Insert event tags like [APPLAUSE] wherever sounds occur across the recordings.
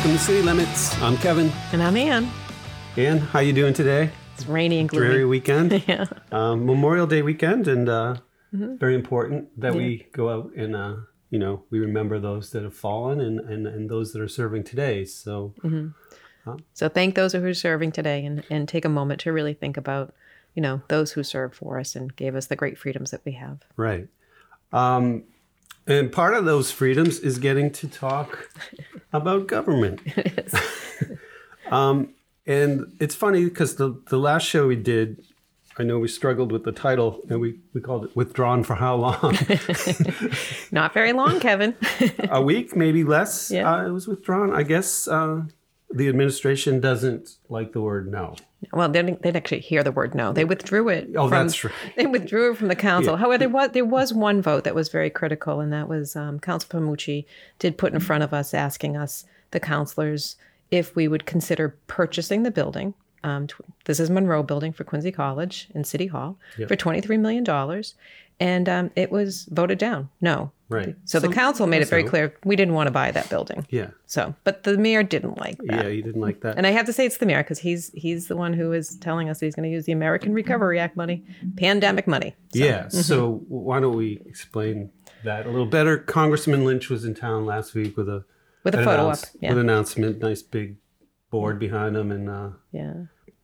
Welcome to City Limits. I'm Kevin. And I'm Ann. Ann, how you doing today? It's rainy and gloomy. Dreary weekend. [LAUGHS] yeah. Um, Memorial Day weekend, and uh, very important that we go out and uh, you know we remember those that have fallen and, and, and those that are serving today. So So thank those who are serving today and, and take a moment to really think about, you know, those who served for us and gave us the great freedoms that we have. right, um, and part of those freedoms is getting to talk [LAUGHS] about government. [LAUGHS] [LAUGHS] um, and it's funny because the the last show we did. I know we struggled with the title and we, we called it Withdrawn for How Long? [LAUGHS] Not very long, Kevin. a week, maybe less. Yeah. Uh, it was withdrawn. I guess uh, the administration doesn't like the word no. well, they didn't, they didn't actually hear the word no. They withdrew it. Oh, from, that's right. [LAUGHS] They withdrew it from the council. However, there was there was one vote that was very critical, and that was um, Council Pamucci did put in front of us, asking us, the councilors, if we would consider purchasing the building. Um, tw- this is Monroe Building for Quincy College and City Hall for twenty three million dollars, and um, it was voted down. No. Right. So, the council made it very clear we didn't want to buy that building. Yeah. So, but the mayor didn't like that. Yeah, he didn't like that. And I have to say it's the mayor because he's he's the one who is telling us that he's going to use the American Recovery Act money, pandemic money. yeah. mm-hmm. So why don't we explain that a little better? Congressman Lynch was in town last week with a With a photo up. Yeah. with an announcement, nice big board behind them and uh, yeah.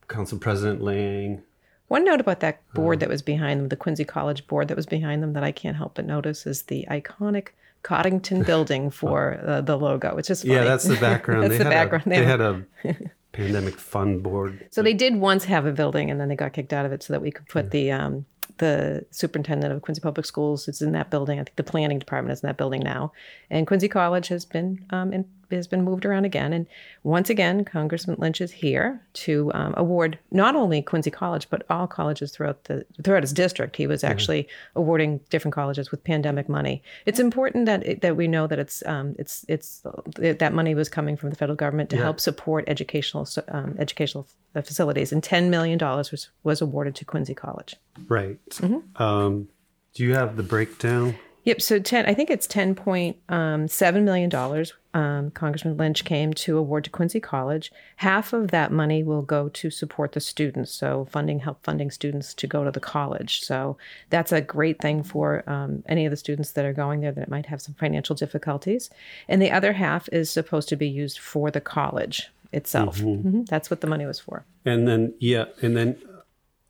Council President Liang. One note about that Uh-huh. board that was behind them, the Quincy College board that was behind them, that I can't help but notice is the iconic Coddington [LAUGHS] building for uh, the logo. It's just funny. Yeah, that's the [LAUGHS] background. That's they the had background. A, They had a [LAUGHS] pandemic fund board. So they did once have a building, and then they got kicked out of it so that we could put the um, the superintendent of Quincy Public Schools is in that building. I think the planning department is in that building now, and Quincy College has been um, in, has been moved around again. And once again, Congressman Lynch is here to um, award not only Quincy College but all colleges throughout the throughout his district. He was actually awarding different colleges with pandemic money. It's important that it, that we know that it's um, it's it's that money was coming from the federal government to help support educational um, educational facilities, and ten million dollars was was awarded to Quincy College. Right. Mm-hmm. Um, do you have the breakdown? Yep. So ten, I think it's ten point um, seven million dollars. Um, Congressman Lynch came to award to Quincy College. Half of that money will go to support the students, so funding help funding students to go to the college. So that's a great thing for um, any of the students that are going there that might have some financial difficulties. And the other half is supposed to be used for the college itself. Mhm. That's what the money was for. And then yeah, and then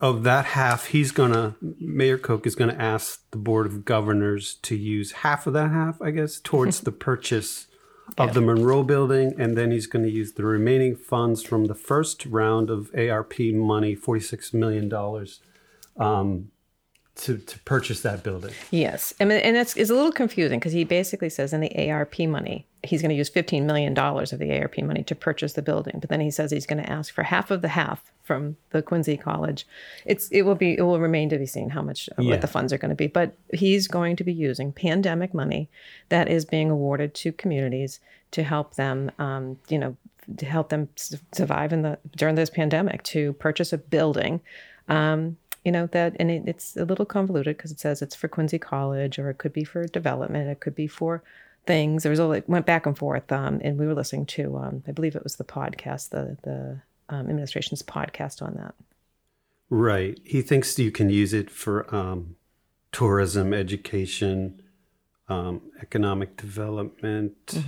of that half, he's gonna Mayor Koch is gonna ask the Board of Governors to use half of that half, I guess, towards the [LAUGHS] purchase of the Monroe building, and then he's gonna use the remaining funds from the first round of ARP money, forty six million dollars, um, to to purchase that building. Yes, I mean, and it's, it's a little confusing because he basically says in the ARP money, he's going to use $15 million of the ARP money to purchase the building. But then he says he's going to ask for half of the half from the Quincy College. It's It will be, it will remain to be seen how much, Yeah. what the funds are going to be. But he's going to be using pandemic money that is being awarded to communities to help them, um, you know, to help them survive in the during this pandemic to purchase a building um, you know that and it, it's a little convoluted because it says it's for quincy college or it could be for development it could be for things there was a it went back and forth um, and we were listening to um, i believe it was the podcast the the um, administration's podcast on that Right. He thinks you can use it for um, tourism, education, um, economic development.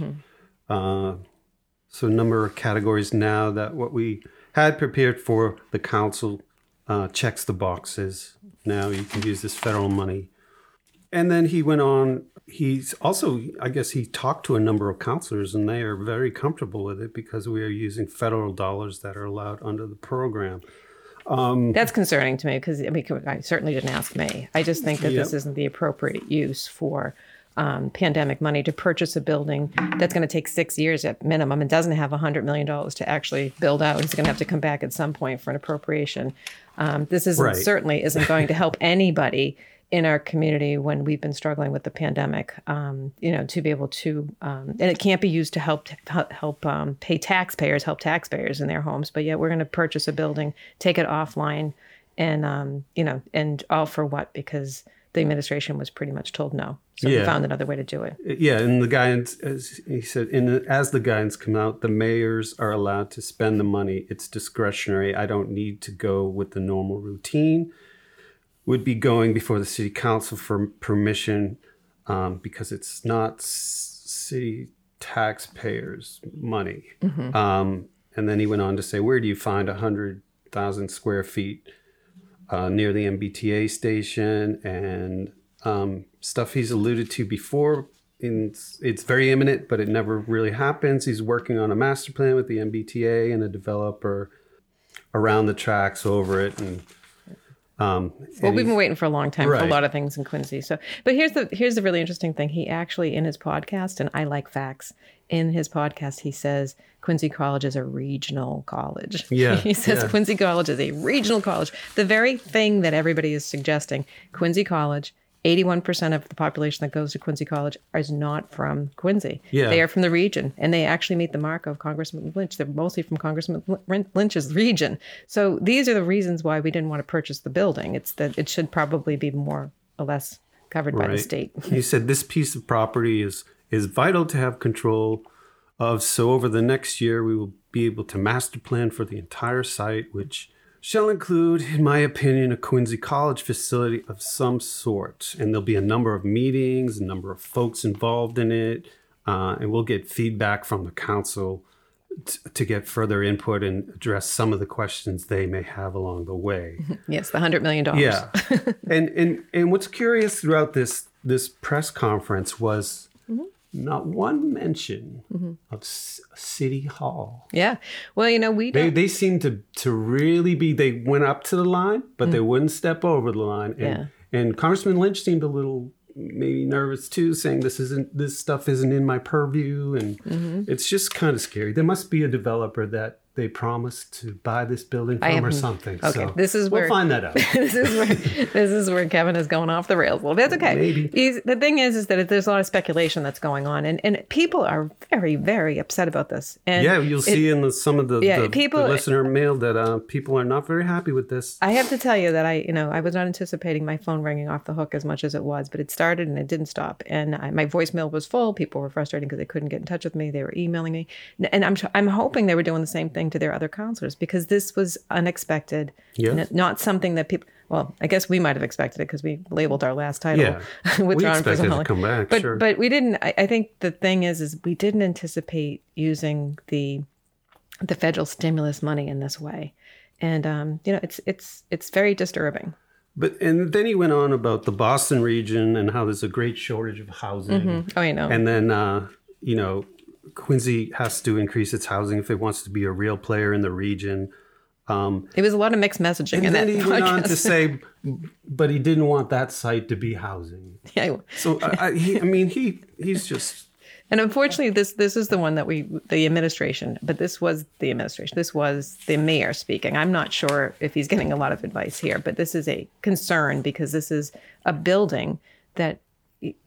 Uh, so, a number of categories now that what we had prepared for the council uh, checks the boxes. Now you can use this federal money. And then he went on. He's also, I guess, he talked to a number of counselors, and they are very comfortable with it because we are using federal dollars that are allowed under the program. that's concerning to me because I mean, I certainly didn't ask me. I just think that this isn't the appropriate use for um, pandemic money to purchase a building that's going to take six years at minimum and doesn't have $100 million to actually build out. It's going to have to come back at some point for an appropriation. Um, this isn't, Right. certainly [LAUGHS] isn't going to help anybody in our community when we've been struggling with the pandemic. Um, you know, to be able to, um, and it can't be used to help help, help um, pay taxpayers, help taxpayers in their homes. But yet we're going to purchase a building, take it offline, and um, you know, and all for what? Because the administration was pretty much told no. So Yeah. we found another way to do it. Yeah, and the guidance, as he said, in the, as the guidance come out, the mayors are allowed to spend the money. It's discretionary. I don't need to go with the normal routine. Would be going before the city council for permission um, because it's not city taxpayers' money. Um, and then he went on to say, where do you find a hundred thousand square feet uh, near the MBTA station and um, stuff he's alluded to before. In, it's very imminent, but it never really happens. He's working on a master plan with the MBTA and a developer around the tracks over it, and um, Well, we've been waiting for a long time for a lot of things in Quincy. So, but here's the here's the really interesting thing. He actually in his podcast, and I like facts. In his podcast, he says Quincy College is a regional college. [LAUGHS] Yeah, he says yeah. Quincy College is a regional college. The very thing that everybody is suggesting. Quincy College. 81% of the population that goes to Quincy College is not from Quincy. Yeah. They are from the region, and they actually meet the mark of Congressman Lynch. They're mostly from Congressman Lynch's region. So these are the reasons why we didn't want to purchase the building. It's that it should probably be more or less covered by the state. [LAUGHS] you said this piece of property is is vital to have control of. So over the next year, we will be able to master plan for the entire site, which shall include, in my opinion, a Quincy College facility of some sort. And there'll be a number of meetings, a number of folks involved in it, uh, and we'll get feedback from the council t- to get further input and address some of the questions they may have along the way. [LAUGHS] Yes, the hundred million dollars. Yeah, and and and what's curious throughout this this press conference was. Not one mention of C- City Hall. Yeah. Well, you know, we They they seemed to to really be. They went up to the line, but they wouldn't step over the line. And. Yeah. and Congressman Lynch seemed a little maybe nervous too, saying this isn't this stuff isn't in my purview, and Mm-hmm. it's just kind of scary. There must be a developer that they promised to buy this building from or something. okay, so this is where we'll find that out. [LAUGHS] this is where this is where Kevin is going off the rails. Well, that's okay. Maybe. He's, the thing is, is that there's a lot of speculation that's going on, and, and people are very, very upset about this. And Yeah, you'll it- see in the, some of the, Yeah, the, people- the listener mail that uh, people are not very happy with this. I have to tell you that I, you know, I was not anticipating my phone ringing off the hook as much as it was, but it started and it didn't stop. And I, my voicemail was full. People were frustrated because they couldn't get in touch with me. They were emailing me, and I'm I'm hoping they were doing the same thing to their other counselors because this was unexpected. Yes. Not something that people. Well, I guess we might have expected it because we labeled our last title Yeah. [LAUGHS] We expected it to come back, but sure. but we didn't. I, I think the thing is, is we didn't anticipate using the the federal stimulus money in this way, and um, you know, it's it's it's very disturbing. But and then he went on about the Boston region and how there's a great shortage of housing. Oh, I know. And then uh, you know, Quincy has to increase its housing if it wants to be a real player in the region. Um, it was a lot of mixed messaging and in then he went on to say, but he didn't want that site to be housing. [LAUGHS] Yeah, So I, I, he, I mean, he he's just and unfortunately, this this is the one that we the administration, but this was the administration. This was the mayor speaking. I'm not sure if he's getting a lot of advice here, but this is a concern because this is a building that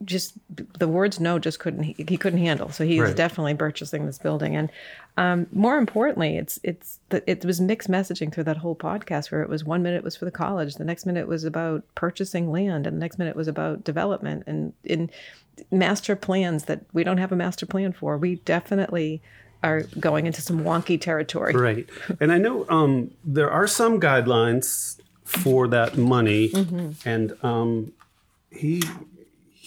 just the words no just couldn't he, he couldn't handle. So he's Right. definitely purchasing this building, and um, more importantly, it's it's the, it was mixed messaging through that whole podcast where it was one minute was for the college, the next minute was about purchasing land, and the next minute was about development and in master plans that we don't have a master plan for. We definitely are going into some wonky territory. Right. And I know um, there are some guidelines for that money, and um, he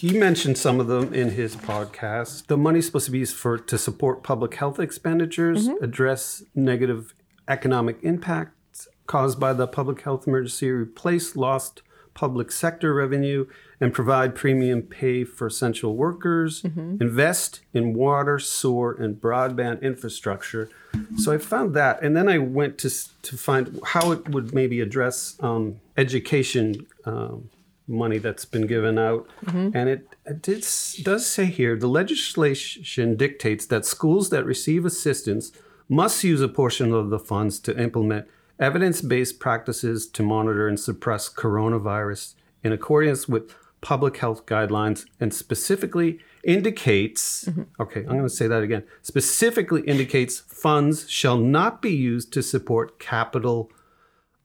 he mentioned some of them in his podcast. The money's supposed to be used for to support public health expenditures, address negative economic impacts caused by the public health emergency, replace lost public sector revenue, and provide premium pay for essential workers, invest in water, sewer, and broadband infrastructure. So I found that, and then I went to to find how it would maybe address um, education um, money that's been given out, and it, it did, does say here the legislation dictates that schools that receive assistance must use a portion of the funds to implement evidence-based practices to monitor and suppress coronavirus in accordance with public health guidelines and specifically indicates okay i'm going to say that again specifically indicates funds shall not be used to support capital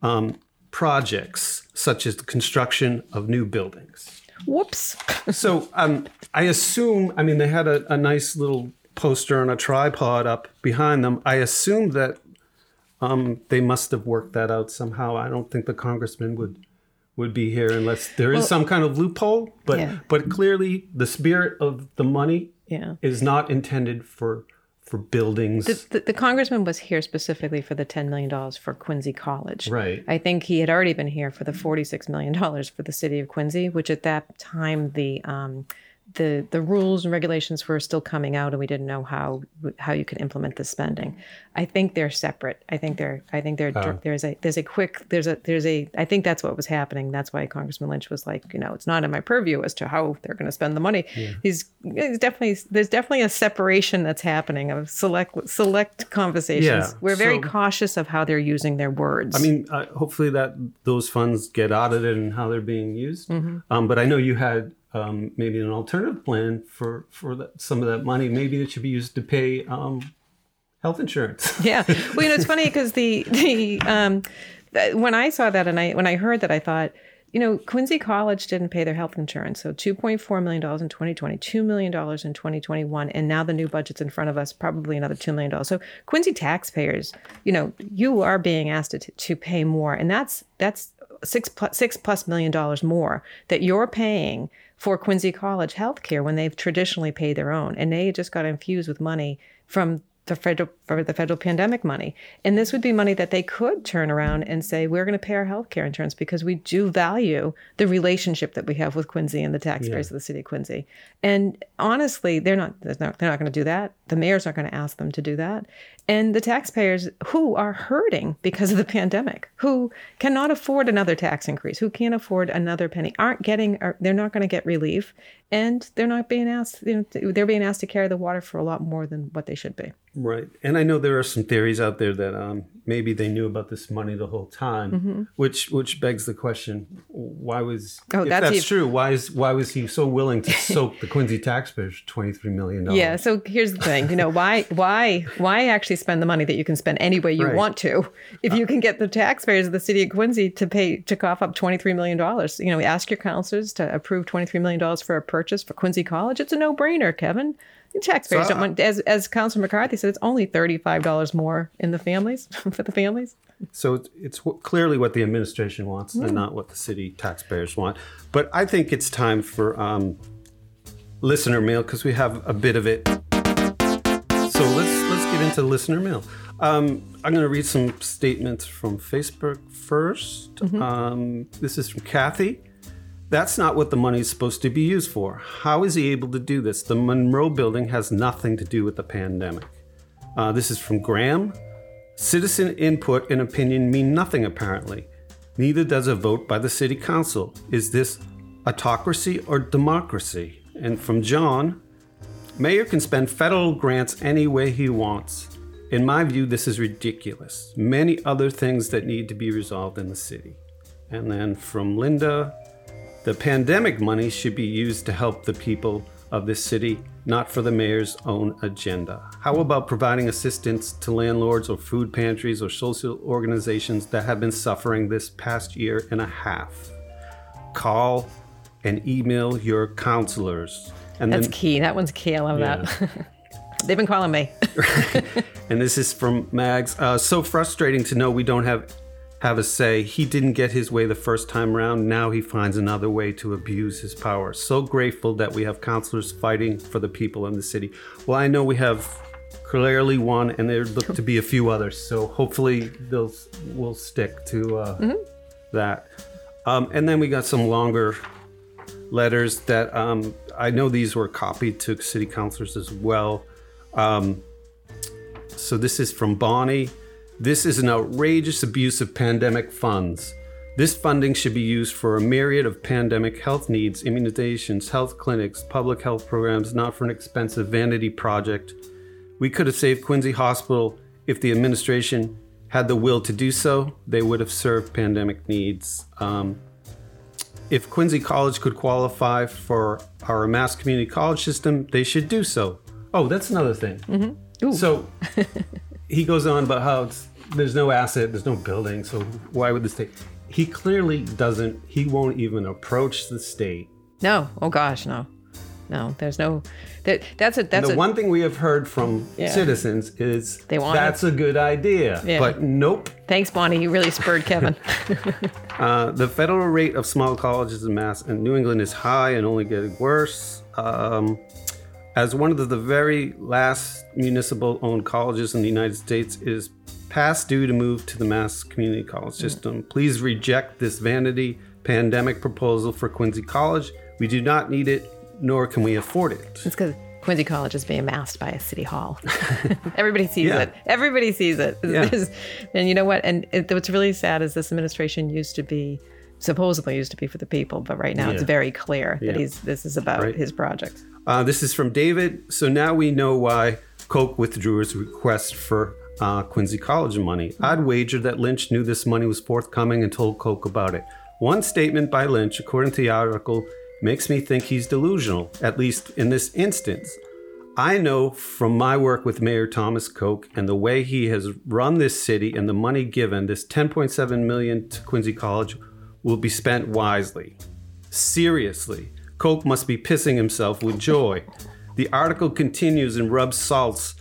um, projects, such as the construction of new buildings. Whoops. [LAUGHS] So um, I assume, I mean, they had a, a nice little poster on a tripod up behind them. I assume that um, they must have worked that out somehow. I don't think the congressman would would be here unless there is Well- some kind of loophole. But Yeah. but clearly, the spirit of the money Yeah. is not intended for for buildings. The, the, the congressman was here specifically for the $10 million for Quincy College. Right. I think he had already been here for the $46 million for the city of Quincy, which at that time the um, the the rules and regulations were still coming out, and we didn't know how how you could implement the spending. I think they're separate. I think they're I think they're there's a there's a quick there's a there's a I think that's what was happening. That's why Congressman Lynch was like, you know, it's not in my purview as to how they're going to spend the money. He's, he's definitely there's definitely a separation that's happening of select select conversations. Yeah, We're very so- cautious of how they're using their words. I mean, uh, hopefully that those funds get audited and how they're being used. Mm-hmm. Um, but I know you had um, maybe an alternative plan for for that, some of that money. Maybe it should be used to pay um, health insurance. [LAUGHS] yeah. Well, you know, it's funny because the the um, when I saw that and I when I heard that, I thought, you know, Quincy College didn't pay their health insurance, so two point four million dollars in twenty twenty, two million dollars in twenty twenty one, and now the new budget's in front of us, probably another two million dollars. So Quincy taxpayers, you know, you are being asked to to pay more, and that's that's six plus six plus million dollars more that you're paying for Quincy College healthcare when they've traditionally paid their own, and they just got infused with money from the federal for the federal pandemic money. And this would be money that they could turn around and say, we're going to pay our health care insurance because we do value the relationship that we have with Quincy and the taxpayers of the city of Quincy. And honestly, they're not they're not, they're not going to do that. The mayor's not going to ask them to do that. And the taxpayers who are hurting because of the pandemic, who cannot afford another tax increase, who can't afford another penny, aren't getting, they're not going to get relief, and they're not being asked. You know, they're being asked to carry the water for a lot more than what they should be. Right. And I know there are some theories out there that um, maybe they knew about this money the whole time, which which begs the question: Why was Oh, if that's that's true? Why is why was he so willing to soak the Quincy taxpayers twenty three million dollars? Yeah. So here's the thing. You know why? Why? Why actually spend the money that you can spend any way you Right. want to, if you can get the taxpayers of the city of Quincy to pay to cough up twenty three million dollars? You know, we ask your counselors to approve twenty three million dollars for a purchase for Quincy College. It's a no brainer, Kevin. Taxpayers So, don't want, as as Councilor McCarthy said, it's only thirty five dollars more in the families [LAUGHS] for the families. So it's, it's what, clearly what the administration wants Hmm. and not what the city taxpayers want. But I think it's time for um, listener mail because we have a bit of it. So let's let's get into listener mail. Um, I'm going to read some statements from Facebook 1st Um, this is from Kathy. That's not what the money is supposed to be used for. How is he able to do this? The Monroe building has nothing to do with the pandemic. Uh, this is from Graham. Citizen input and opinion mean nothing apparently. Neither does a vote by the city council. Is this autocracy or democracy? And from John, Mayor can spend federal grants any way he wants. In my view, this is ridiculous. Many other things that need to be resolved in the city. And then from Linda, the pandemic money should be used to help the people of this city, not for the mayor's own agenda. How about providing assistance to landlords or food pantries or social organizations that have been suffering this past year and a half? Call and email your counselors. And That's then, key. That one's key. I love that. [LAUGHS] They've been calling me. [LAUGHS] and this is from Mags. Uh, so frustrating to know we don't have have a say. He didn't get his way the first time around. Now he finds another way to abuse his power. So grateful that we have counselors fighting for the people in the city. Well, I know we have clearly one, and there look to be a few others. So hopefully they'll will stick to uh, that. Um, and then we got some longer letters that um, I know these were copied to city councilors as well. Um, so this is from Bonnie. This is an outrageous abuse of pandemic funds. This funding should be used for a myriad of pandemic health needs, immunizations, health clinics, public health programs, not for an expensive vanity project. We could have saved Quincy Hospital if the administration had the will to do so. They would have served pandemic needs. Um, if Quincy College could qualify for our mass community college system, they should do so. Oh, that's another thing. So [LAUGHS] he goes on about how it's, there's no asset, there's no building, so why would the state? he clearly doesn't. He won't even approach the state. No. Oh gosh, no. No, there's no. That, that's a that's the a, one thing we have heard from Yeah. citizens is They want that's a good idea. Yeah. But nope. Thanks, Bonnie. You really spurred Kevin. [LAUGHS] [LAUGHS] Uh, the federal rate of small colleges in Mass and New England is high and only getting worse. Um, as one of the, very last municipal-owned colleges in the United States is past due to move to the Mass Community College mm. system. Please reject this vanity pandemic proposal for Quincy College. We do not need it, nor can we afford it. It's because Quincy College is being masked by a city hall. [LAUGHS] Everybody sees Yeah. it. Everybody sees it. Yeah. [LAUGHS] And you know what? And it, what's really sad is this administration used to be, supposedly used to be for the people, but right now it's very clear Yeah. that he's this is about Right. his project. Uh, this is from David. So now we know why Koch withdrew his request for uh, Quincy College money. I'd wager that Lynch knew this money was forthcoming and told Koch about it. One statement by Lynch, according to the article, makes me think he's delusional, at least in this instance. I know from my work with Mayor Thomas Koch and the way he has run this city and the money given, this 10.7 million to Quincy College will be spent wisely. Seriously, Koch must be pissing himself with joy. The article continues and rubs salts,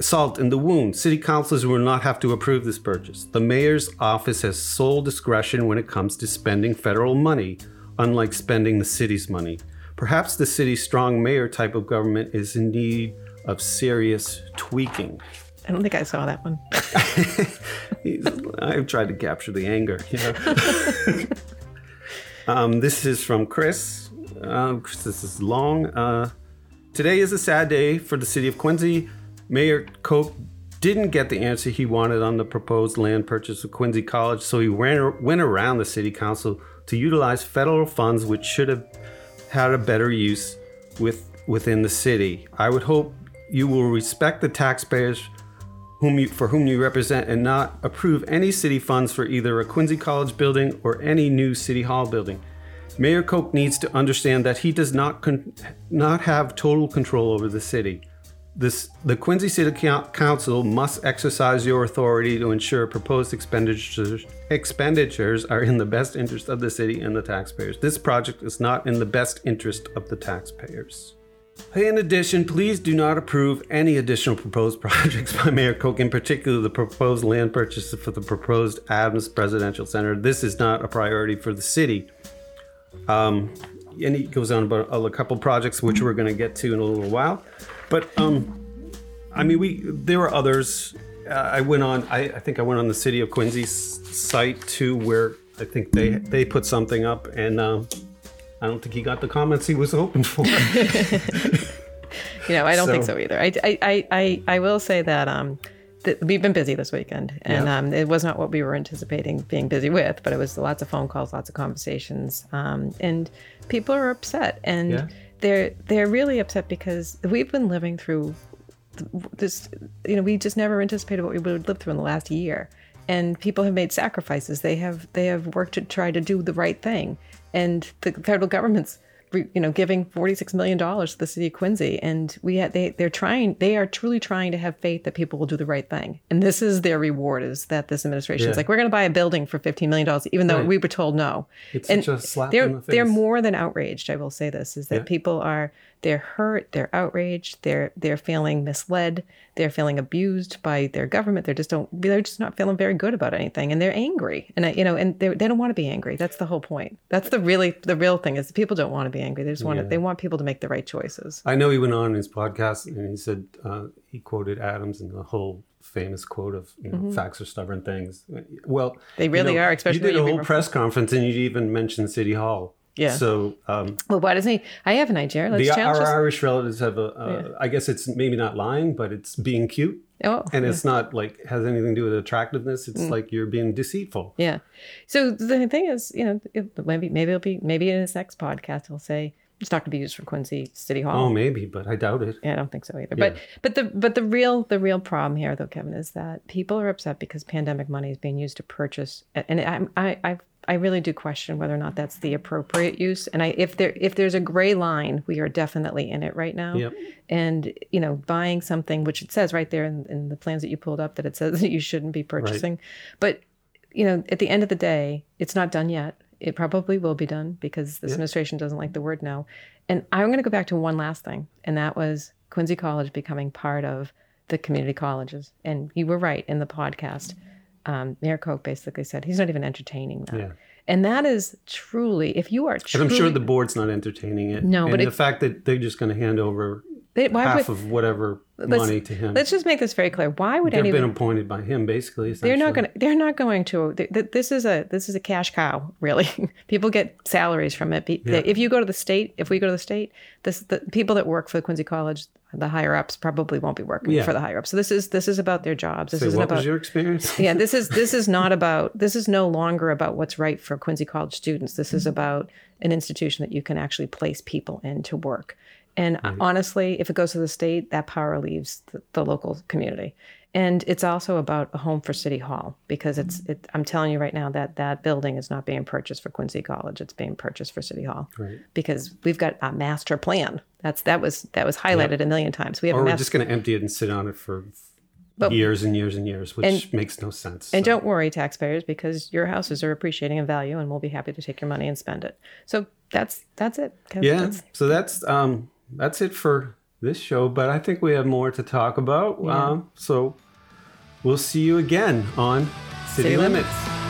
salt in the wound. City councilors will not have to approve this purchase. The mayor's office has sole discretion when it comes to spending federal money, unlike spending the city's money. Perhaps the city's strong mayor type of government is in need of serious tweaking. I don't think I saw that one. [LAUGHS] I've tried to capture the anger. You know? [LAUGHS] um, this is from Chris. Chris, this is long. Uh, today is a sad day for the city of Quincy. Mayor Koch didn't get the answer he wanted on the proposed land purchase of Quincy College, so he ran, went around the city council to utilize federal funds, which should have had a better use with within the city. I would hope you will respect the taxpayers whom you, for whom you represent and not approve any city funds for either a Quincy College building or any new city hall building. Mayor Koch needs to understand that he does not con- not have total control over the city. This, the Quincy City Council must exercise your authority to ensure proposed expenditures expenditures are in the best interest of the city and the taxpayers. This project is not in the best interest of the taxpayers. In addition, please do not approve any additional proposed [LAUGHS] projects by Mayor Koch, in particular the proposed land purchase for the proposed Adams Presidential Center. This is not a priority for the city. Um, and he goes on about a couple projects which we're going to get to in a little while. But um, I mean, we there were others. Uh, I went on. I, I think I went on the city of Quincy's site too, where I think they they put something up, and um, I don't think he got the comments he was hoping for. [LAUGHS] You know, I don't think So- so either. I, I, I, I, I will say that um, that we've been busy this weekend, and Yeah. um, it was not what we were anticipating being busy with, but it was lots of phone calls, lots of conversations, um, and people are upset, and Yeah. they're they're really upset because we've been living through this. You know, we just never anticipated what we would live through in the last year, and people have made sacrifices. They have they have worked to try to do the right thing, and the federal government's you know giving 46 million dollars to the city of Quincy and we had they they're trying they are truly trying to have faith that people will do the right thing and this is their reward is that this administration Yeah. is like we're going to buy a building for 15 million dollars even though Right. we were told no It's and they're in the they're more than outraged I will say this is that Yeah. people are they're hurt they're outraged they're they're feeling misled they're feeling abused by their government they just don't they're just not feeling very good about anything and they're angry and I, you know and they they don't want to be angry that's the whole point that's the really the real thing is people don't want to be angry they just want to they want people to make the right choices I know he went on his podcast and he said uh, he quoted Adams and the whole famous quote of you know facts are stubborn things. Well, Mm-hmm. They you really know, are, especially you did a whole press conference and you even mentioned City Hall. Yeah. So um, well why doesn't he i have an idea let's the challenge our this. Irish relatives have a. Uh, I guess it's maybe not lying, but it's being cute, oh and it's not like has anything to do with attractiveness. Mm. It's like you're being deceitful. Yeah. So the thing is, you know, it- maybe maybe it'll be maybe in his next podcast he'll say it's not going to be used for Quincy City Hall. Oh, maybe, but I doubt it. Yeah, I don't think so either. But but the but the real the real problem here though, Kevin, is that people are upset because pandemic money is being used to purchase, and I I I, I really do question whether or not that's the appropriate use. And I if there if there's a gray line, we are definitely in it right now. Yep. And you know, buying something which it says right there in, in the plans that you pulled up that it says [LAUGHS] that you shouldn't be purchasing, but you know, at the end of the day, it's not done yet. It probably will be done because this Yeah. administration doesn't like the word no. And I'm going to go back to one last thing, and that was Quincy College becoming part of the community colleges. And you were right in the podcast. Um, Mayor Koch basically said he's not even entertaining that. Yeah. And that is truly, if you are And truly, I'm sure the board's not entertaining it. No, and but the it- fact that they're just going to hand over they, why half would, of whatever money to him. let's just make this very clear. Why would They've anyone? been appointed by him, basically. They're not going. to They're not going to. th- th- This is a. This is a cash cow. Really, [LAUGHS] people get salaries from it. Be- Yeah. If you go to the state, if we go to the state, this the people that work for Quincy College, the higher ups probably won't be working Yeah. for the higher ups. So this is this is about their jobs. This isn't what about. was your experience? [LAUGHS] yeah, this is [LAUGHS] this is not about. This is no longer about what's right for Quincy College students. This Mm-hmm. is about an institution that you can actually place people in to work. And honestly, if it goes to the state, that power leaves the, the local community. And it's also about a home for City Hall because it's. It, I'm telling you right now that that building is not being purchased for Quincy College. It's being purchased for City Hall Right. because we've got a master plan. That's that was that was highlighted a million times. We have Or a we're just going to empty it and sit on it for But- years and years and years, which And- makes no sense. And So, don't worry, taxpayers, because your houses are appreciating in value, and we'll be happy to take your money and spend it. So that's that's it. Yeah, That's- so that's um that's it for this show. But I think we have more to talk about. Yeah. Um, so we'll see you again on City, City Limits. Limits.